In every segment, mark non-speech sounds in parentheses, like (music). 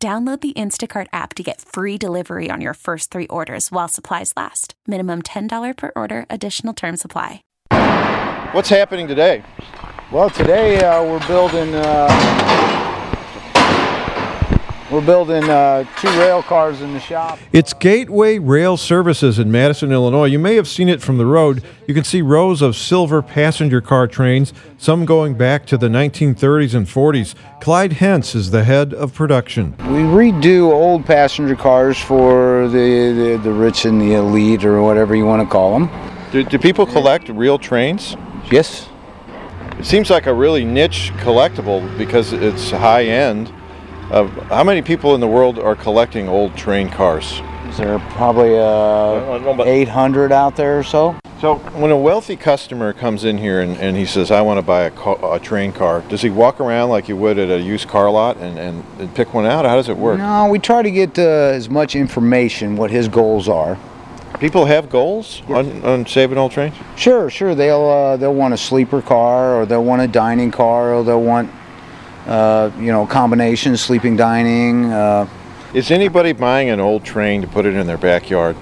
Download the Instacart app to get free delivery on your first three orders while supplies last. Minimum $10 per order, additional term supply. What's happening today? Well, today uh, we're building uh, we're building uh, two rail cars in the shop. It's Gateway Rail Services in Madison, Illinois. You may have seen it from the road. You can see rows of silver passenger car trains, some going back to the 1930s and 40s. Clyde Hentz is the head of production. We redo old passenger cars for the, the, the rich and the elite, or whatever you want to call them. Do, do people collect real trains? Yes. It seems like a really niche collectible because it's high end. Uh, how many people in the world are collecting old train cars? Is There are probably uh, 800 out there or so. So when a wealthy customer comes in here and, and he says, I want to buy a, ca- a train car, does he walk around like you would at a used car lot and, and, and pick one out? How does it work? No, we try to get uh, as much information, what his goals are. People have goals on, on saving old trains? Sure, sure. They'll uh, they'll want a sleeper car, or they'll want a dining car, or they'll want uh, you know combination sleeping dining. Uh, Is anybody buying an old train to put it in their backyard?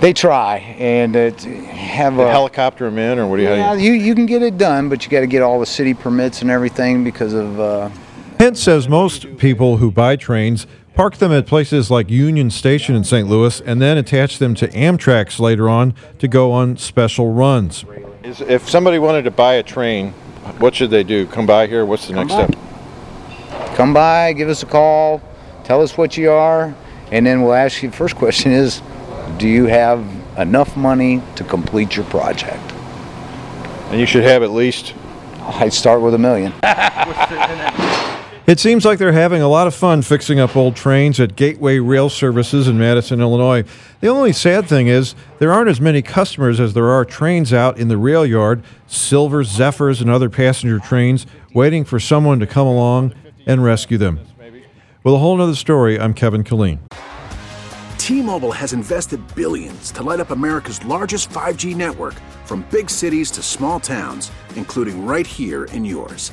they try and uh, have They a helicopter them in, or what do you? how Yeah, you you you can get it done, but you got to get all the city permits and everything because of. Uh, Hentz says most people who buy trains park them at places like Union Station in St. Louis and then attach them to Amtrak's later on to go on special runs. Is, if somebody wanted to buy a train, what should they do? Come by here. What's the next by. step? come by, give us a call, tell us what you are, and then we'll ask you. the First question is, do you have enough money to complete your project? And you should have at least. I'd start with a million. (laughs) It seems like they're having a lot of fun fixing up old trains at Gateway Rail Services in Madison, Illinois. The only sad thing is there aren't as many customers as there are trains out in the rail yard, silver Zephyrs and other passenger trains waiting for someone to come along and rescue them. With a whole nother story, I'm Kevin Killeen. T-Mobile has invested billions to light up America's largest 5G network from big cities to small towns, including right here in yours.